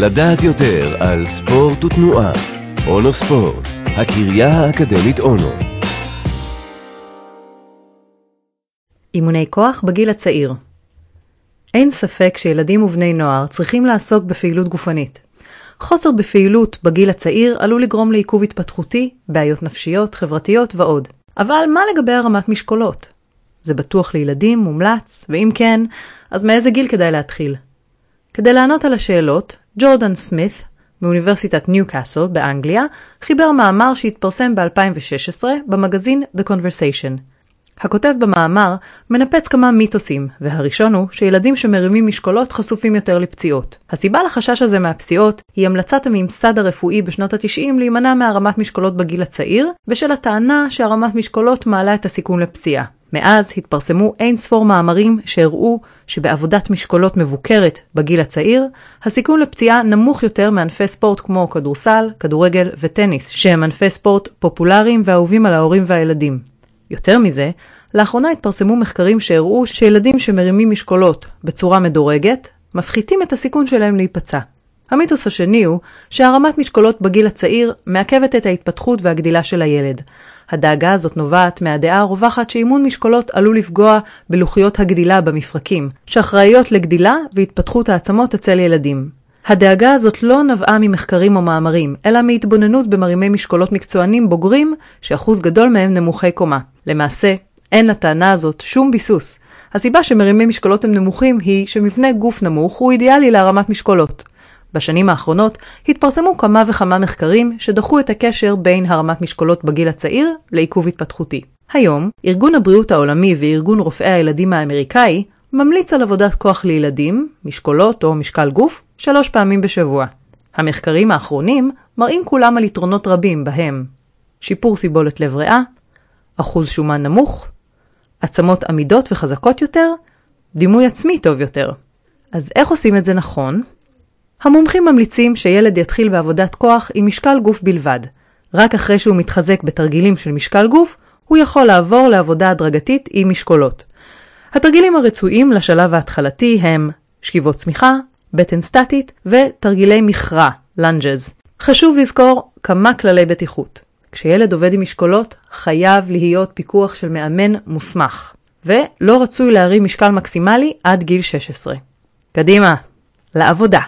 לדעת יותר על ספורט ותנועה. אונו ספורט, הקריה האקדמית אונו. אימוני כוח בגיל הצעיר אין ספק שילדים ובני נוער צריכים לעסוק בפעילות גופנית. חוסר בפעילות בגיל הצעיר עלול לגרום לעיכוב התפתחותי, בעיות נפשיות, חברתיות ועוד. אבל מה לגבי הרמת משקולות? זה בטוח לילדים, מומלץ, ואם כן, אז מאיזה גיל כדאי להתחיל? כדי לענות על השאלות, ג'ורדן סמית, מאוניברסיטת ניוקאסל באנגליה, חיבר מאמר שהתפרסם ב-2016 במגזין The Conversation. הכותב במאמר מנפץ כמה מיתוסים, והראשון הוא שילדים שמרימים משקולות חשופים יותר לפציעות. הסיבה לחשש הזה מהפציעות היא המלצת הממסד הרפואי בשנות ה-90 להימנע מהרמת משקולות בגיל הצעיר, בשל הטענה שהרמת משקולות מעלה את הסיכון לפציעה. מאז התפרסמו אין ספור מאמרים שהראו שבעבודת משקולות מבוקרת בגיל הצעיר, הסיכון לפציעה נמוך יותר מענפי ספורט כמו כדורסל, כדורגל וטניס, שהם ענפי ספורט פופולריים ואהובים על ההורים והילדים. יותר מזה, לאחרונה התפרסמו מחקרים שהראו שילדים שמרימים משקולות בצורה מדורגת, מפחיתים את הסיכון שלהם להיפצע. המיתוס השני הוא שהרמת משקולות בגיל הצעיר מעכבת את ההתפתחות והגדילה של הילד. הדאגה הזאת נובעת מהדעה הרווחת שאימון משקולות עלול לפגוע בלוחיות הגדילה במפרקים, שאחראיות לגדילה והתפתחות העצמות אצל ילדים. הדאגה הזאת לא נבעה ממחקרים או מאמרים, אלא מהתבוננות במרימי משקולות מקצוענים בוגרים, שאחוז גדול מהם נמוכי קומה. למעשה, אין לטענה הזאת שום ביסוס. הסיבה שמרימי משקולות הם נמוכים היא שמבנה גוף נמוך הוא אידיאלי להרמת משקולות. בשנים האחרונות התפרסמו כמה וכמה מחקרים שדחו את הקשר בין הרמת משקולות בגיל הצעיר לעיכוב התפתחותי. היום, ארגון הבריאות העולמי וארגון רופאי הילדים האמריקאי ממליץ על עבודת כוח לילדים, משקולות או משקל גוף, שלוש פעמים בשבוע. המחקרים האחרונים מראים כולם על יתרונות רבים בהם שיפור סיבולת לב ריאה, אחוז שומן נמוך, עצמות עמידות וחזקות יותר, דימוי עצמי טוב יותר. אז איך עושים את זה נכון? המומחים ממליצים שילד יתחיל בעבודת כוח עם משקל גוף בלבד. רק אחרי שהוא מתחזק בתרגילים של משקל גוף, הוא יכול לעבור לעבודה הדרגתית עם משקולות. התרגילים הרצויים לשלב ההתחלתי הם שכיבות צמיחה, בטן סטטית ותרגילי מכרע, לנג'ז. חשוב לזכור כמה כללי בטיחות. כשילד עובד עם משקולות, חייב להיות פיקוח של מאמן מוסמך, ולא רצוי להרים משקל מקסימלי עד גיל 16. קדימה, לעבודה.